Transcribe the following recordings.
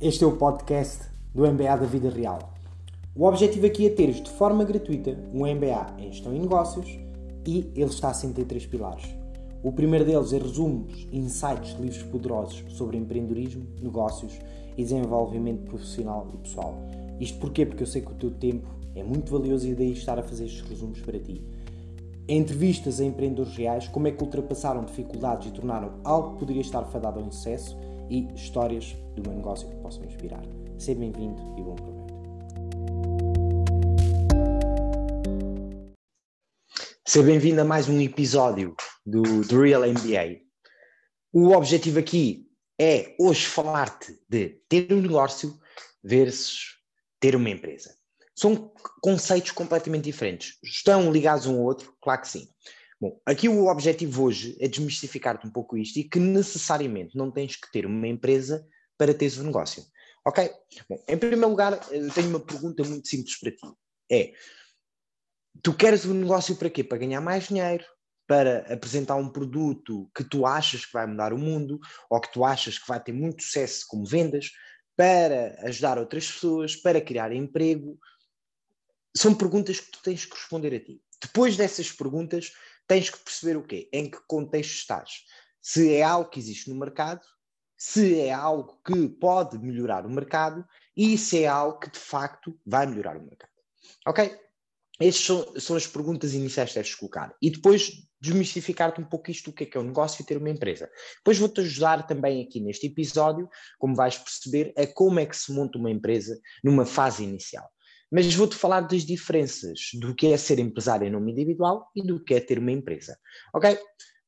Este é o podcast do MBA da Vida Real. O objetivo aqui é teres de forma gratuita um MBA em Gestão e Negócios e ele está assente em três pilares. O primeiro deles é resumos, insights, livros poderosos sobre empreendedorismo, negócios e desenvolvimento profissional e pessoal. Isto porquê? Porque eu sei que o teu tempo é muito valioso e daí estar a fazer estes resumos para ti. Entrevistas a empreendedores reais, como é que ultrapassaram dificuldades e tornaram algo que poderia estar fadado ao insucesso e histórias do meu negócio que possam inspirar. Seja bem-vindo e bom proveito. Seja bem-vindo a mais um episódio do, do Real MBA. O objetivo aqui é hoje falar-te de ter um negócio versus ter uma empresa. São conceitos completamente diferentes. Estão ligados um ao outro? Claro que sim. Bom, aqui o objetivo hoje é desmistificar-te um pouco isto e que necessariamente não tens que ter uma empresa para teres um negócio. Ok? Bom, em primeiro lugar, eu tenho uma pergunta muito simples para ti. É, tu queres um negócio para quê? Para ganhar mais dinheiro? Para apresentar um produto que tu achas que vai mudar o mundo ou que tu achas que vai ter muito sucesso como vendas? Para ajudar outras pessoas? Para criar emprego? São perguntas que tu tens que responder a ti. Depois dessas perguntas, tens que perceber o quê? Em que contexto estás. Se é algo que existe no mercado, se é algo que pode melhorar o mercado e se é algo que de facto vai melhorar o mercado. Ok? Estas são, são as perguntas iniciais que deves colocar. E depois desmistificar-te um pouco isto do que é que é um negócio e ter uma empresa. Depois vou-te ajudar também aqui neste episódio, como vais perceber, a como é que se monta uma empresa numa fase inicial. Mas vou-te falar das diferenças do que é ser empresário em nome individual e do que é ter uma empresa. Ok?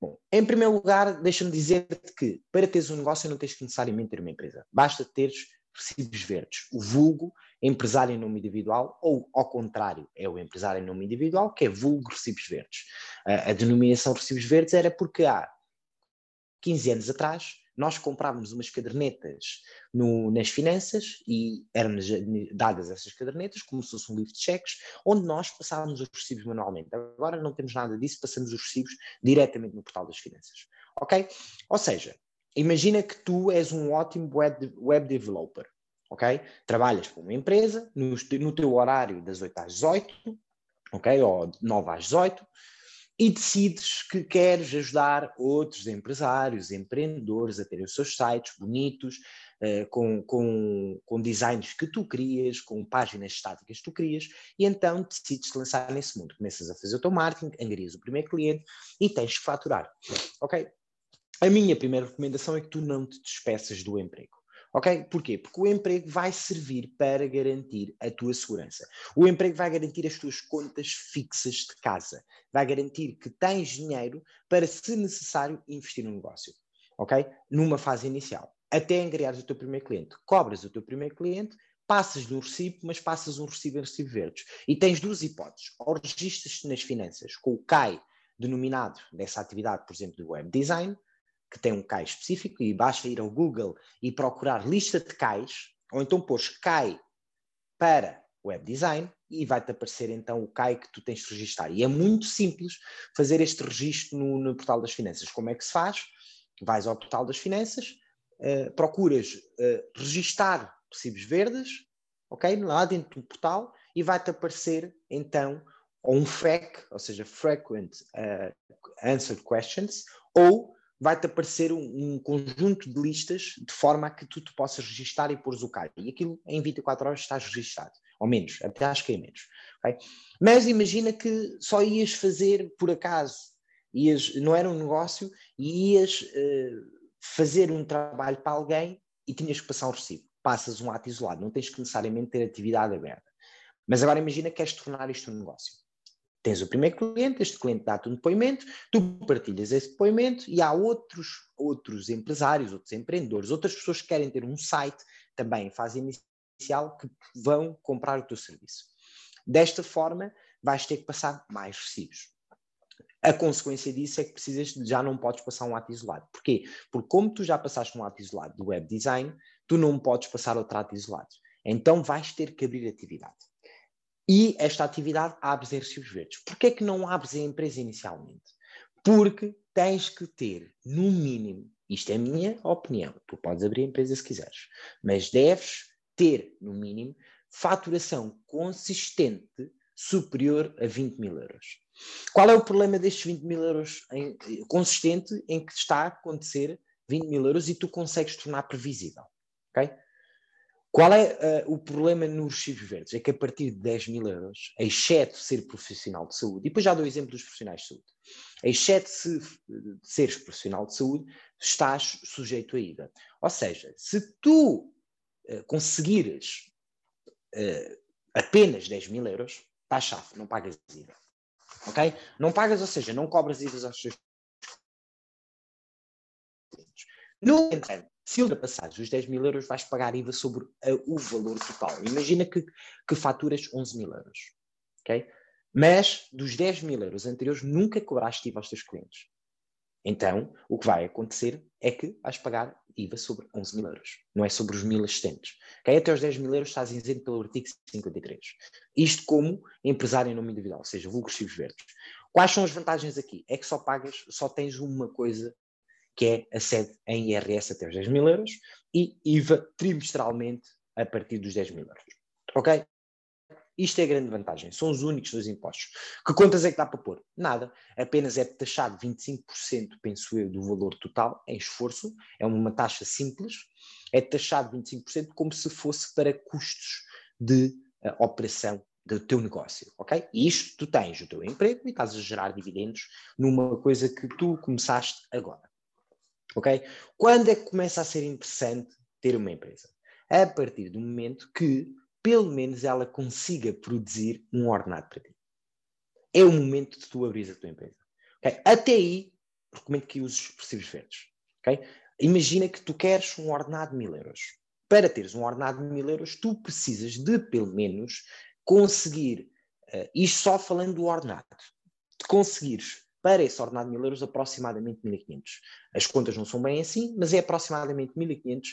Bom, em primeiro lugar, deixa-me dizer-te que para teres um negócio não tens que necessariamente ter uma empresa. Basta teres recibos verdes. O vulgo empresário em nome individual, ou ao contrário, é o empresário em nome individual, que é vulgo recibos verdes. A, a denominação recibos verdes era porque há 15 anos atrás nós comprávamos umas cadernetas no, nas finanças e eram dadas essas cadernetas como se fosse um livro de cheques, onde nós passávamos os recibos manualmente. Agora não temos nada disso, passamos os recibos diretamente no portal das finanças. Ok? Ou seja, imagina que tu és um ótimo web, web developer. Ok? Trabalhas para uma empresa, no, no teu horário das 8 às 18, ok? Ou 9 às 18, e decides que queres ajudar outros empresários, empreendedores a terem os seus sites bonitos, uh, com, com, com designs que tu crias, com páginas estáticas que tu crias, e então decides te lançar nesse mundo. Começas a fazer o teu marketing, angarias o primeiro cliente e tens que faturar. Ok? A minha primeira recomendação é que tu não te despeças do emprego. Ok? Porquê? Porque o emprego vai servir para garantir a tua segurança. O emprego vai garantir as tuas contas fixas de casa. Vai garantir que tens dinheiro para, se necessário, investir no negócio. Ok? Numa fase inicial. Até angariares o teu primeiro cliente. Cobras o teu primeiro cliente, passas do recibo, mas passas um recibo em recibo verdes. E tens duas hipóteses. Ou registras-te nas finanças com o CAI denominado dessa atividade, por exemplo, do web design, que tem um CAI específico e basta ir ao Google e procurar lista de CAIs, ou então pôs CAI para web design e vai-te aparecer então o CAI que tu tens de registrar. E é muito simples fazer este registro no, no portal das finanças. Como é que se faz? Vais ao portal das finanças, uh, procuras uh, registar recibos verdes, ok? Lá dentro do portal e vai-te aparecer então ou um FAQ, ou seja, Frequent uh, Answered Questions, ou vai-te aparecer um, um, conjunto de listas de forma a que tu te possas registar e pôres o CAI. E aquilo em 24 horas estás registado, ou menos, até acho que é menos. Okay? Mas imagina que só ias fazer por acaso, ias, não era um negócio, e ias uh, fazer um trabalho para alguém e tinhas que passar um recibo. Passas um ato isolado, não tens que necessariamente ter atividade aberta. Mas agora imagina que queres tornar isto um negócio tens o primeiro cliente, este cliente dá-te um depoimento, tu partilhas esse depoimento e há outros, outros empresários, outros empreendedores, outras pessoas que querem ter um site também em fase inicial que vão comprar o teu serviço. Desta forma, vais ter que passar mais recibos. A consequência disso é que precisas, já não podes passar um ato isolado. Porquê? Porque como tu já passaste um ato isolado do web design, tu não podes passar outro ato isolado. Então vais ter que abrir atividade. E esta atividade abres em recibos verdes. Porquê é que não abres a empresa inicialmente? Porque tens que ter, no mínimo, isto é a minha opinião, tu podes abrir a empresa se quiseres, mas deves ter, no mínimo, faturação consistente superior a 20 mil euros. Qual é o problema destes 20 mil euros em, consistente em que está a acontecer 20 mil euros e tu consegues tornar previsível? Okay? Qual é uh, o problema nos recibos verdes? É que a partir de 10 mil euros, exceto ser profissional de saúde, e depois já dou exemplo dos profissionais de saúde, exceto se seres profissional de saúde, estás sujeito a IVA. Ou seja, se tu uh, conseguires uh, apenas 10 mil euros, estás chave, não pagas IVA. Ok? Não pagas, ou seja, não cobras IVA aos teus clientes. No entanto, se ultrapassares os 10 mil euros, vais pagar IVA sobre uh, o valor total. Imagina que, que faturas 11 mil euros. ok? Mas dos 10 mil euros anteriores, nunca cobraste IVA aos teus clientes. Então, o que vai acontecer é que vais pagar IVA sobre 11 mil euros, não é sobre os mil assistentes. Okay? Até os 10 mil euros estás isento pelo artigo 53. Isto como empresário em nome individual, ou seja, lucros verdes. Quais são as vantagens aqui? É que só pagas, só tens uma coisa que é a sede em IRS até os 10 mil euros e IVA trimestralmente a partir dos 10 mil euros. Ok? Isto é a grande vantagem. São os únicos dois impostos. Que contas é que dá para pôr? Nada. Apenas é taxado 25%, penso eu, do valor total em esforço. É uma taxa simples. É taxado 25% como se fosse para custos de uh, operação do teu negócio, ok? E isto tu tens o teu emprego e estás a gerar dividendos numa coisa que tu começaste agora. Ok? Quando é que começa a ser interessante ter uma empresa? A partir do momento que, pelo menos, ela consiga produzir um ordenado para ti. É o momento de tu abrir a tua empresa. Okay? Até aí, recomendo que uses recibos verdes. Okay? Imagina que tu queres um ordenado de mil euros. Para teres um ordenado de mil euros, tu precisas de, pelo menos, conseguir, uh, isto só falando do ordenado, de conseguires para esse ordenado de mil euros, aproximadamente 1.500. As contas não são bem assim, mas é aproximadamente 1.500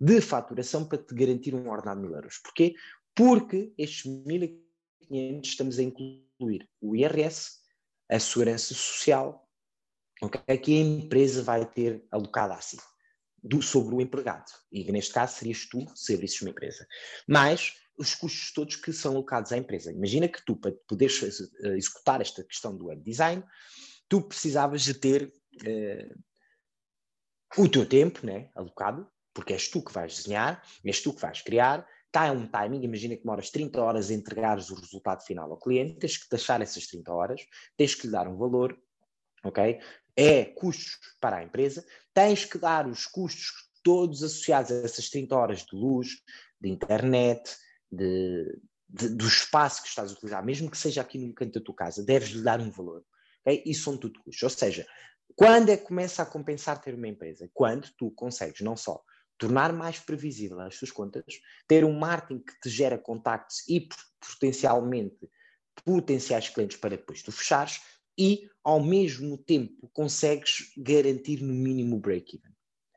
de faturação para te garantir um ordenado de mil euros. Porquê? Porque estes 1.500 estamos a incluir o IRS, a segurança social, okay, que a empresa vai ter alocada a si, do, sobre o empregado. E neste caso serias tu, se abrisses uma empresa. Mas os custos todos que são alocados à empresa. Imagina que tu, para poderes eh, executar esta questão do web design, tu precisavas de ter uh, o teu tempo né, alocado, porque és tu que vais desenhar, és tu que vais criar, está um timing, imagina que demoras 30 horas a entregares o resultado final ao cliente, tens que taxar essas 30 horas, tens que lhe dar um valor, ok? É custos para a empresa, tens que dar os custos todos associados a essas 30 horas de luz, de internet, de, de, do espaço que estás a utilizar, mesmo que seja aqui no canto da tua casa, deves lhe dar um valor. Okay? São tudo custos. Ou seja, quando é que começa a compensar ter uma empresa? Quando tu consegues não só tornar mais previsível as tuas contas, ter um marketing que te gera contactos e potencialmente potenciais clientes para depois tu fechares e ao mesmo tempo consegues garantir no mínimo break-even.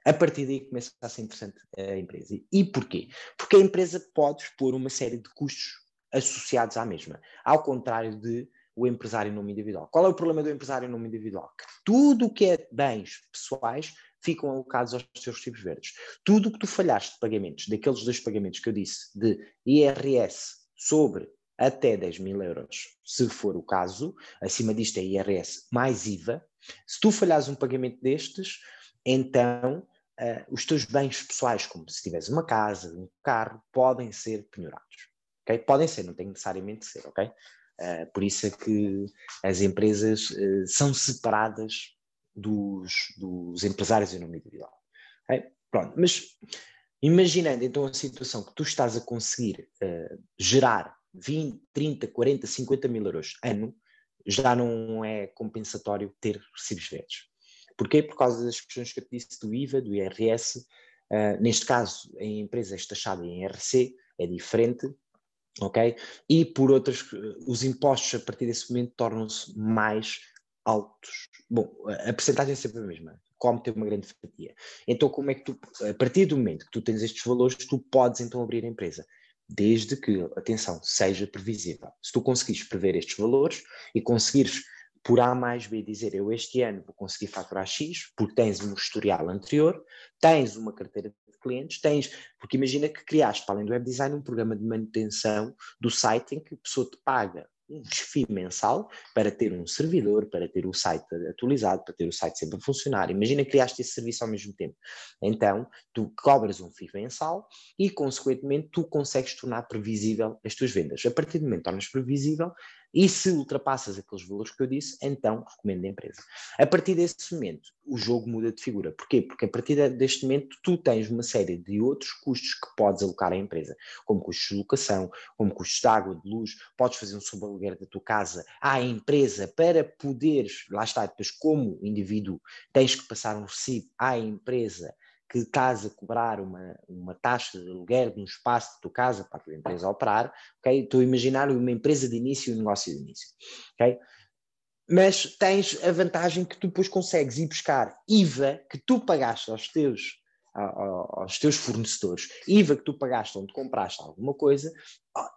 A partir daí começa a ser interessante a empresa. E porquê? Porque a empresa pode expor uma série de custos associados à mesma, ao contrário de o empresário em nome individual. Qual é o problema do empresário em nome individual? Que tudo o que é bens pessoais ficam alocados aos seus recibos verdes. Tudo o que tu falhaste de pagamentos, daqueles dois pagamentos que eu disse, de IRS sobre até 10 mil euros, se for o caso, acima disto é IRS mais IVA, se tu falhares um pagamento destes, então uh, os teus bens pessoais, como se tiveres uma casa, um carro, podem ser penhorados. Okay? Podem ser, não tem necessariamente de ser, ok? Uh, por isso é que as empresas uh, são separadas dos, dos, empresários em nome individual. Okay? Pronto, mas imaginando então a situação que tu estás a conseguir uh, gerar 20, 30, 40, 50 mil euros ano, já não é compensatório ter recibos verdes. Porquê? Por causa das questões que eu te disse do IVA, do IRS. neste caso, a empresa é taxada em IRC, é diferente, ok? E por outras, os impostos a partir desse momento tornam-se mais altos. Bom, a percentagem é sempre a mesma, como ter uma grande fatia. Então, como é que tu, a partir do momento que tu tens estes valores, tu podes então abrir a empresa, desde que, atenção, seja previsível. Se tu conseguires prever estes valores e conseguires por A mais B dizer eu este ano vou conseguir faturar X, porque tens um historial anterior, tens uma carteira clientes, tens, porque imagina que criaste, para além do web design, um programa de manutenção do site em que a pessoa te paga um FII mensal para ter um servidor, para ter o site atualizado, para ter o site sempre a funcionar. Imagina que criaste esse serviço ao mesmo tempo. Então, tu cobras um FII mensal e, consequentemente, tu consegues tornar previsível as tuas vendas. A partir do momento que tornas previsível, e se ultrapassas aqueles valores que eu disse, então recomendo a empresa. A partir desse momento, o jogo muda de figura. Porquê? Porque a partir deste momento tu tens uma série de outros custos que podes alocar à empresa, como custos de locação, como custos de água, de luz, podes fazer um subaluguer da tua casa à empresa para poderes, lá está, depois como indivíduo tens que passar um recibo à empresa que estás a cobrar uma, uma taxa de aluguer de um espaço de tua casa para a tua empresa operar, ok? Estou a imaginar uma empresa de início e um negócio de início, ok? Mas tens a vantagem que tu depois consegues ir buscar IVA que tu pagaste aos teus, aos teus fornecedores, IVA que tu pagaste onde compraste alguma coisa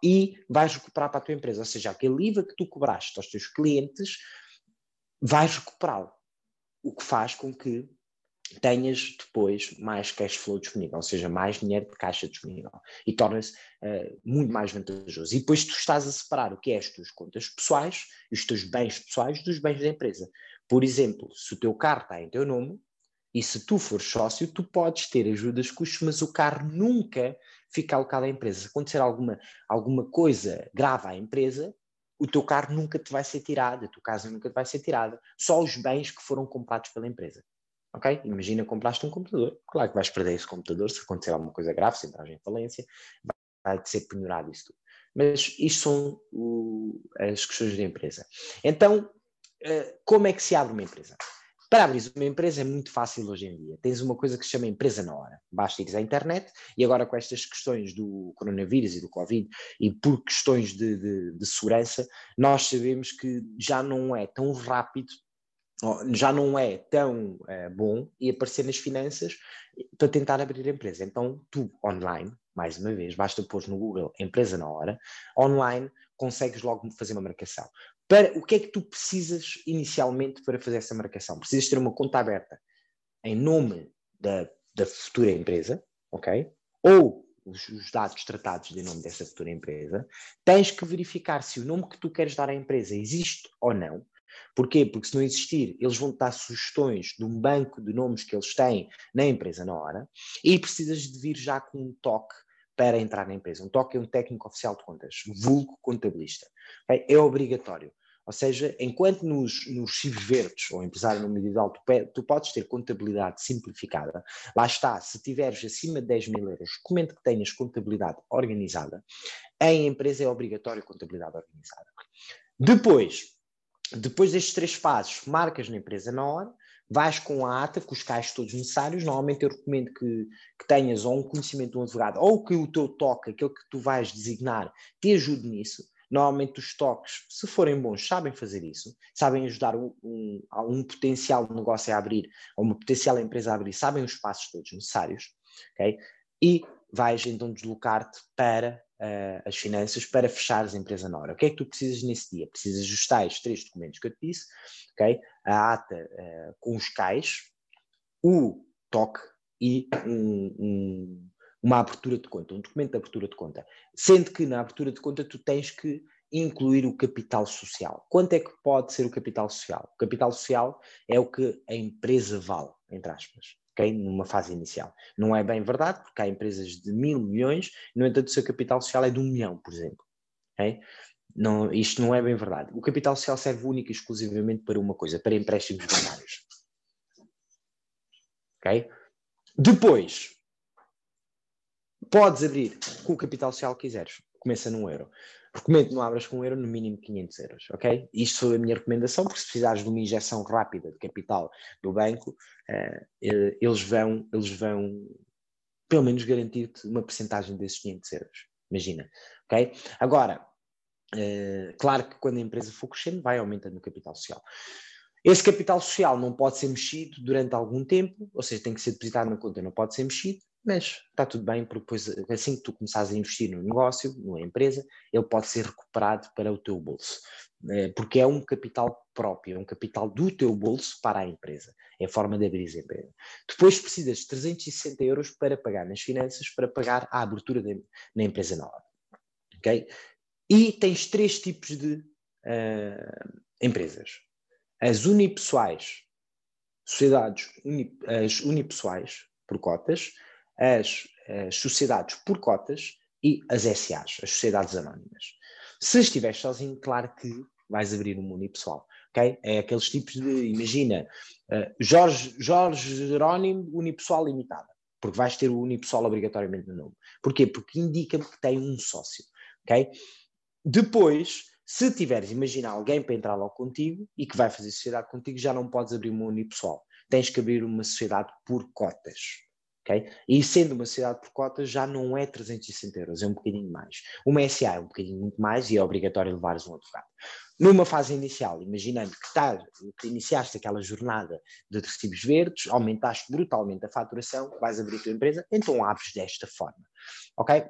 e vais recuperar para a tua empresa. Ou seja, aquele IVA que tu cobraste aos teus clientes, vais recuperá-lo. O que faz com que tenhas depois mais cash flow disponível, ou seja, mais dinheiro de caixa disponível e torna-se uh, muito mais vantajoso. E depois tu estás a separar o que é as tuas contas pessoais e os teus bens pessoais dos bens da empresa. Por exemplo, se o teu carro está em teu nome e se tu fores sócio, tu podes ter ajudas custos, mas o carro nunca fica alocado à empresa. Se acontecer alguma, alguma coisa grave à empresa, o teu carro nunca te vai ser tirado, a tua casa nunca te vai ser tirada, só os bens que foram comprados pela empresa. Ok? Imagina compraste um computador. Claro que vais perder esse computador se acontecer alguma coisa grave, se entrar em falência, vai ser penhorado isso tudo. Mas isto são o, as questões da empresa. Então, uh, como é que se abre uma empresa? Para abrir uma empresa é muito fácil hoje em dia. Tens uma coisa que se chama empresa na hora. Basta ires à internet e agora com estas questões do coronavírus e do Covid e por questões de, de, de segurança, nós sabemos que já não é tão rápido já não é tão uh, bom e aparecer nas finanças para tentar abrir a empresa. Então, tu, online, mais uma vez, basta pôr no Google empresa na hora, online consegues logo fazer uma marcação. Para, o que é que tu precisas inicialmente para fazer essa marcação? Precisas ter uma conta aberta em nome da, da futura empresa, ok? Ou os, os, dados tratados de nome dessa futura empresa, tens que verificar se o nome que tu queres dar à empresa existe ou não, Porquê? Porque se não existir, eles vão dar sugestões de um banco de nomes que eles têm na empresa na hora e precisas de vir já com um toque para entrar na empresa. Um toque é um técnico oficial de contas, vulgo contabilista. É obrigatório. Ou seja, enquanto nos, nos verdes ou empresário no individual tu, tu, podes ter contabilidade simplificada, lá está, se tiveres acima de 10 mil euros, comente que tenhas contabilidade organizada, em empresa é obrigatório contabilidade organizada. Depois, depois destes três passos, marcas na empresa na hora, vais com a ata, com os caixas todos necessários. Normalmente eu recomendo que, que, tenhas ou um conhecimento de um advogado ou que o teu toque, aquele que tu vais designar, te ajude nisso. Normalmente os toques, se forem bons, sabem fazer isso, sabem ajudar um, um, um potencial negócio a abrir, ou uma potencial empresa a abrir, sabem os passos todos necessários, ok? E vais então deslocar-te para uh, as finanças para fechares a empresa na hora. O que é que tu precisas nesse dia? Precisas ajustar os três documentos que eu te disse, ok? A ata uh, com os cais, o TOC e um, um, uma abertura de conta, um documento de abertura de conta. Sendo que na abertura de conta tu tens que incluir o capital social. Quanto é que pode ser o capital social? O capital social é o que a empresa vale, entre aspas okay? numa fase inicial. Não é bem verdade, porque há empresas de mil milhões, no entanto, o seu capital social é de um milhão, por exemplo. Okay? Não, isto não é bem verdade. O capital social serve única e exclusivamente para uma coisa, para empréstimos bancários. Ok? Depois, podes abrir com o capital social que quiseres. Começa num euro. Recomendo não abras com um euro, no mínimo 500 euros, ok? Isto foi a minha recomendação, porque se precisares de uma injeção rápida de capital do banco, uh, eles, vão, eles vão, pelo menos, garantir-te uma porcentagem desses 500 euros. Imagina, ok? Agora, uh, claro que quando a empresa for crescendo, vai aumentando o capital social. Esse capital social não pode ser mexido durante algum tempo, ou seja, tem que ser depositado na conta, não pode ser mexido, mas está tudo bem, porque depois, assim que tu começares a investir no negócio, numa empresa, ele pode ser recuperado para o teu bolso, eh, porque é um capital próprio, é um capital do teu bolso para a empresa, é a forma de abrir a empresa. Depois precisas de 360 euros para pagar nas finanças, para pagar a abertura de, na empresa nova, ok? E tens três tipos de uh, empresas. As unipessoais, sociedades, uni, as unipessoais, por cotas, as, as sociedades por cotas e as SAs, as sociedades anónimas. Se estiveres sozinho, claro que vais abrir um unipessoal, ok? É aqueles tipos de, imagina, uh, Jorge, Jorge Jerónimo unipessoal limitada, porque vais ter o unipessoal obrigatoriamente no nome. Porquê? Porque indica-me que tem um sócio, ok? Depois, se tiveres, imagina alguém para entrar logo contigo e que vai fazer sociedade contigo, já não podes abrir uma unipessoal. Tens que abrir uma sociedade por cotas. Okay? E sendo uma sociedade por cotas já não é 360 euros, é um bocadinho mais. Uma SA é um bocadinho muito mais e é obrigatório levares um advogado. Numa fase inicial, imaginando que, tá, que iniciaste aquela jornada de recibos verdes, aumentaste brutalmente a faturação, vais abrir a tua empresa, então abres desta forma. Ok?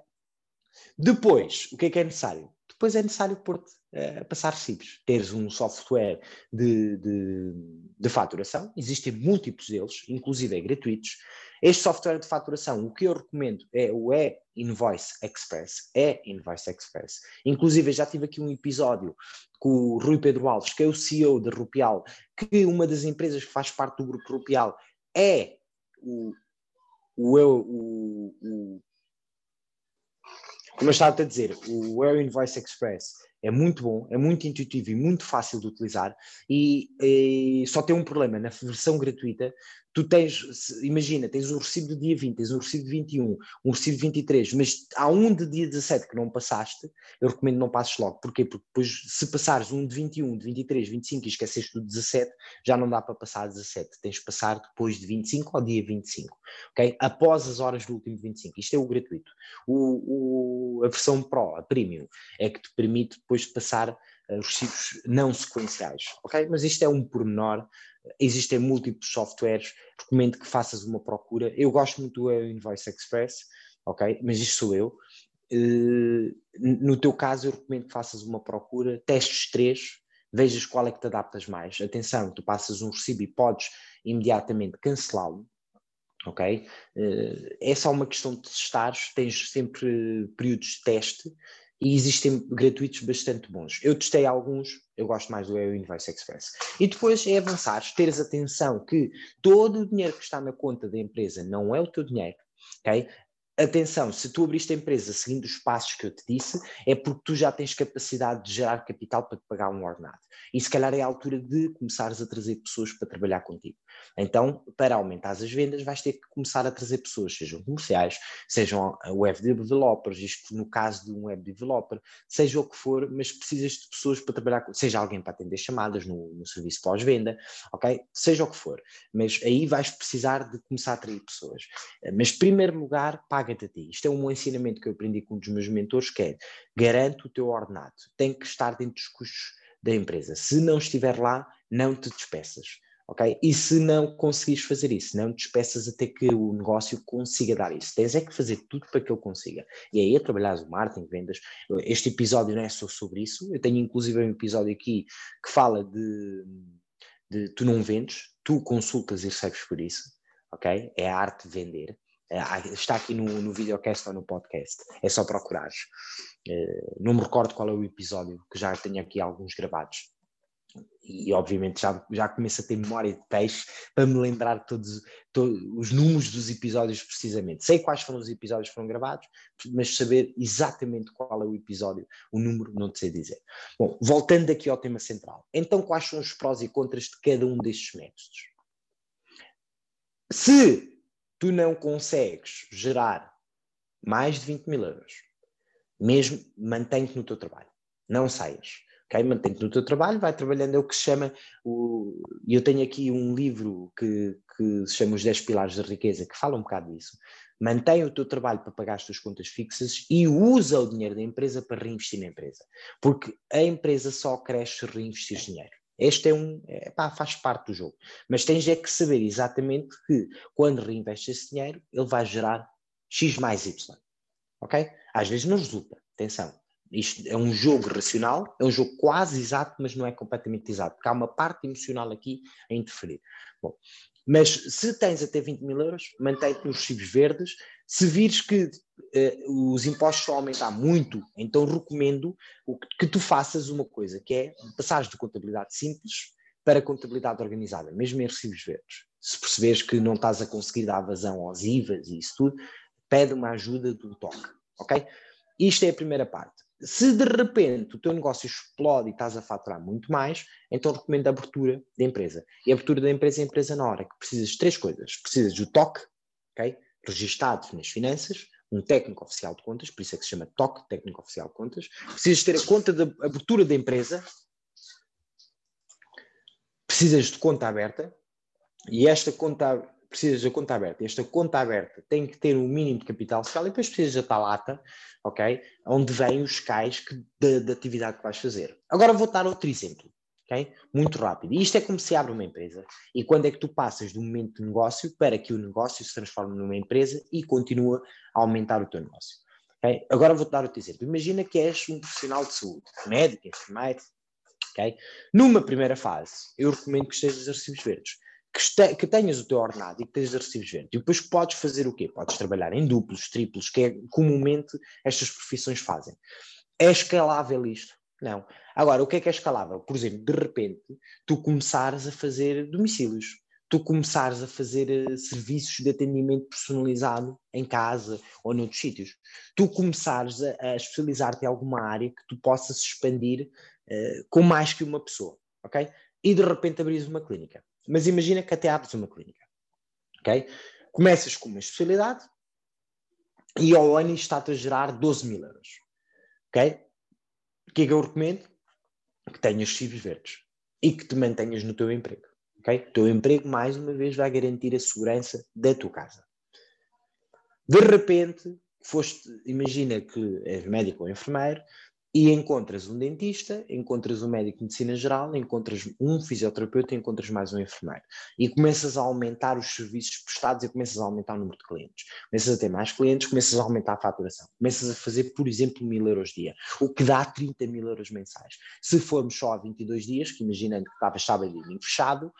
Depois, o que é que é necessário? Depois é necessário pôr-te uh, passar recibos. Teres um software de, de, de, faturação, existem múltiplos deles, inclusive gratuitos. Este software de faturação, o que eu recomendo é o E-Invoice Express. E-Invoice Express. Inclusive, já tive aqui um episódio com o Rui Pedro Alves, que é o CEO da Rupial, que uma das empresas que faz parte do grupo Rupial é o, o, o, o como eu estava a dizer, o Air Invoice Express é muito bom, é muito intuitivo e muito fácil de utilizar e, e só tem um problema, na versão gratuita tu tens, imagina, tens um recibo do dia 20, tens um recibo de 21, um recibo de 23, mas há um de dia 17 que não passaste, eu recomendo não passes logo. Porquê? Porque depois, se passares um de 21, de 23, 25 e esqueceste do 17, já não dá para passar a 17. Tens de passar depois de 25 ao dia 25, ok? Após as horas do último 25. Isto é o gratuito. O, o, a versão Pro, a Premium, é que te permite depois passar uh, os recibos não sequenciais, ok? Mas isto é um pormenor existem múltiplos softwares, recomendo que faças uma procura. Eu gosto muito do Invoice Express, ok? Mas isto sou eu. Uh, no teu caso, eu recomendo que faças uma procura, testes três, vejas qual é que te adaptas mais. Atenção, tu passas um recibo e podes imediatamente cancelá-lo, ok? Uh, é só uma questão de testares, tens sempre períodos de teste e existem gratuitos bastante bons. Eu testei alguns, eu gosto mais do EU Invoice Express. E depois é avançar, teres atenção que todo o dinheiro que está na conta da empresa não é o teu dinheiro, ok? Atenção, se tu abriste a empresa seguindo os passos que eu te disse, é porque tu já tens capacidade de gerar capital para te pagar um ordenado. E se calhar é a altura de começares a trazer pessoas para trabalhar contigo. Então, para aumentar as vendas, vais ter que começar a trazer pessoas, sejam comerciais, sejam web developers, isto no caso de um web developer, seja o que for, mas precisas de pessoas para trabalhar, seja alguém para atender chamadas no, no serviço pós-venda, ok? Seja o que for. Mas aí vais precisar de começar a atrair pessoas. Mas, em primeiro lugar, paga-te a ti. Isto é um ensinamento que eu aprendi com um dos meus mentores, que é garante o teu ordenado. Tem que estar dentro dos custos da empresa. Se não estiver lá, não te despeças ok? E se não conseguires fazer isso, não te despeças até que o negócio consiga dar isso. Tens é que fazer tudo para que ele consiga. E aí é trabalhar o marketing, vendas. Este episódio não é só sobre isso. Eu tenho inclusive um episódio aqui que fala de, de tu não vendes, tu consultas e recebes por isso, ok? É a arte de vender. É, está aqui no, no videocast ou no podcast. É só procurares. Uh, não me recordo qual é o episódio, que já tenho aqui alguns gravados e obviamente já, já começo a ter memória de peixe para me lembrar todos, todos os números dos episódios precisamente. Sei quais foram os episódios que foram gravados, mas saber exatamente qual é o episódio, o número, não sei dizer. Bom, voltando aqui ao tema central. Então, quais são os prós e contras de cada um destes métodos? Se tu não consegues gerar mais de 20 mil euros, mesmo mantém-te no teu trabalho, não saias ok? Mantém-te no teu trabalho, vai trabalhando, é o que se chama, o, eu tenho aqui um livro que, que se chama Os 10 Pilares da Riqueza, que fala um bocado disso. Mantém o teu trabalho para pagar as tuas contas fixas e usa o dinheiro da empresa para reinvestir na empresa. Porque a empresa só cresce se reinvestir dinheiro. Este é um, é, pá, faz parte do jogo. Mas tens é que saber exatamente que quando reinvestes esse dinheiro, ele vai gerar X mais Y. Ok? Às vezes não resulta. Atenção. Isto é um jogo racional, é um jogo quase exato, mas não é completamente exato, porque há uma parte emocional aqui a interferir. Bom, mas se tens até 20 mil euros, mantém-te nos recibos verdes. Se vires que uh, os impostos vão aumentar muito, então recomendo que, que tu faças uma coisa, que é passares de contabilidade simples para contabilidade organizada, mesmo em recibos verdes. Se perceberes que não estás a conseguir dar vazão aos IVAs e isso tudo, pede uma ajuda do toque, ok? Isto é a primeira parte. Se de repente o teu negócio explode e estás a faturar muito mais, então recomendo a abertura da empresa. E a abertura da empresa é a empresa na hora, que precisas de três coisas. Precisas do TOC, okay? registado nas finanças, um técnico oficial de contas, por isso é que se chama TOC, técnico oficial de contas. Precisas ter a conta de abertura da empresa, precisas de conta aberta, e esta conta precisas da conta aberta. Esta conta aberta tem que ter um mínimo de capital social e depois precisas da talata, ok? Onde vêm os cais que, da, da atividade que vais fazer. Agora vou dar outro exemplo, ok? Muito rápido. E isto é como se abre uma empresa. E quando é que tu passas do momento de negócio para que o negócio se transforme numa empresa e continua a aumentar o teu negócio. Okay? Agora vou-te dar outro exemplo. Imagina que és um profissional de saúde, médico, enfermeiro, ok? Numa primeira fase, eu recomendo que estejas recibos verdes que, este, que, tenhas o teu ordenado e que tenhas recibos verdes. E depois podes fazer o quê? Podes trabalhar em duplos, triplos, que é comumente estas profissões fazem. É escalável isto? Não. Agora, o que é que é escalável? Por exemplo, de repente, tu começares a fazer domicílios, tu começares a fazer uh, serviços de atendimento personalizado em casa ou noutros sítios, tu começares a, a especializar-te em alguma área que tu possas expandir uh, com mais que uma pessoa, ok? E de repente abris uma clínica. Mas imagina que até abres uma clínica. Ok? Começas com uma especialidade e ao ano está-te a gerar 12 mil euros. Ok? O que é que eu recomendo? Que tenhas recibos verdes e que te mantenhas no teu emprego. Ok? O teu emprego, mais uma vez, vai garantir a segurança da tua casa. De repente, foste, imagina que és médico ou enfermeiro, e encontras um dentista, encontras um médico de medicina geral, encontras um fisioterapeuta, encontras mais um enfermeiro. E começas a aumentar os serviços prestados e começas a aumentar o número de clientes. Começas a ter mais clientes, começas a aumentar a faturação. Começas a fazer, por exemplo, mil euros dia, o que dá 30 mil euros mensais. Se formos só a 22 dias, que imaginando que estava sábado e fechado,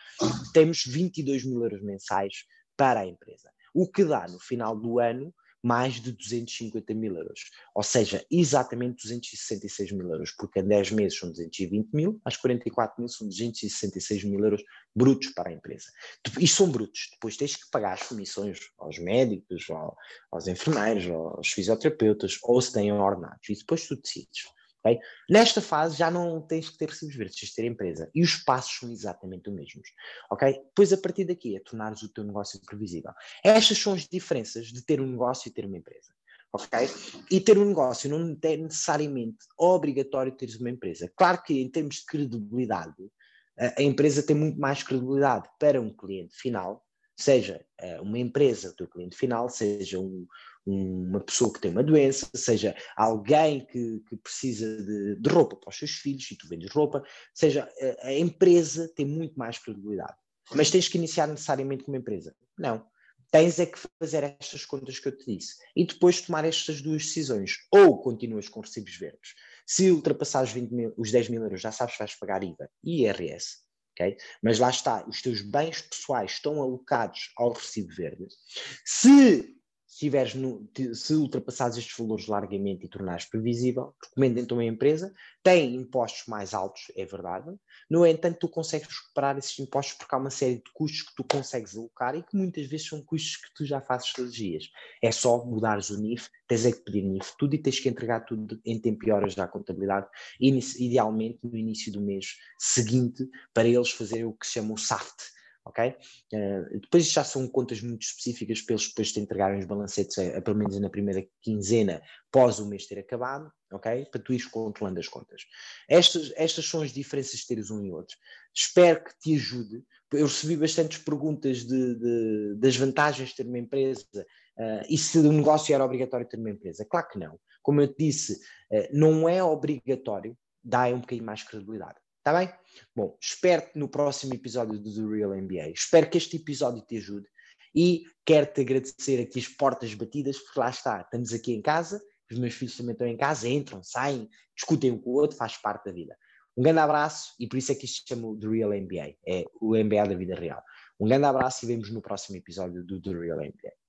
temos 22 mil euros mensais para a empresa. O que dá no final do ano mais de 250 mil euros. Ou seja, exatamente 266 mil euros, porque em 10 meses são 220 mil, às 44 mil são 266 mil euros brutos para a empresa. E são brutos. Depois tens que pagar as comissões aos médicos, aos enfermeiros, aos fisioterapeutas, ou se têm ordenados. E depois tu decides. Okay? Nesta fase já não tens que ter recibos verdes, tens que ter empresa. E os passos são exatamente os mesmos. Okay? Depois, a partir daqui, é tornares o teu negócio previsível. Estas são as diferenças de ter um negócio e ter uma empresa. Okay? E ter um negócio não é necessariamente obrigatório teres uma empresa. Claro que, em termos de credibilidade, a empresa tem muito mais credibilidade para um cliente final, seja eh, uma empresa, o teu cliente final, seja um, uma pessoa que tem uma doença, seja alguém que, que precisa de, de, roupa para os seus filhos e tu vendes roupa, seja a, a empresa tem muito mais credibilidade. Mas tens que iniciar necessariamente com uma empresa? Não. Tens é que fazer estas contas que eu te disse e depois tomar estas duas decisões. Ou continuas com recibos verdes. Se ultrapassares 20 mil, os 10 mil euros, já sabes que vais pagar IVA e IRS. Okay? Mas lá está, os teus bens pessoais estão alocados ao recibo verde. Se se, no, se ultrapassares estes valores largamente e tornares previsível, recomendo então a empresa. Tem impostos mais altos, é verdade. No entanto, tu consegues recuperar esses impostos porque há uma série de custos que tu consegues alocar e que muitas vezes são custos que tu já fazes todos os dias. É só mudares o NIF, tens é que pedir NIF tudo e tens que entregar tudo em tempo e horas da contabilidade, idealmente no início do mês seguinte, para eles fazerem o que se chama o SAFT, ok? Uh, depois já são contas muito específicas para eles depois te entregarem os balancetes, a, eh, a, pelo menos na primeira quinzena, pós o mês ter acabado, ok? Para tu ires controlando as contas. Estas, estas são as diferenças de teres um e outro. Espero que te ajude. Eu recebi bastantes perguntas de, de das vantagens de ter uma empresa uh, e se o negócio era obrigatório ter uma empresa. Claro que não. Como eu te disse, uh, não é obrigatório, dá um bocadinho mais credibilidade. Está bem? Bom, espero-te no próximo episódio do The Real MBA. Espero que este episódio te ajude E quero-te agradecer aqui as portas batidas, porque lá está, estamos aqui em casa, os meus filhos também estão em casa, entram, saem, discutem um com o outro, faz parte da vida. Um grande abraço e por isso é que isto se chama The Real NBA, é o NBA da vida real. Um grande abraço e vemos no próximo episódio do The Real NBA.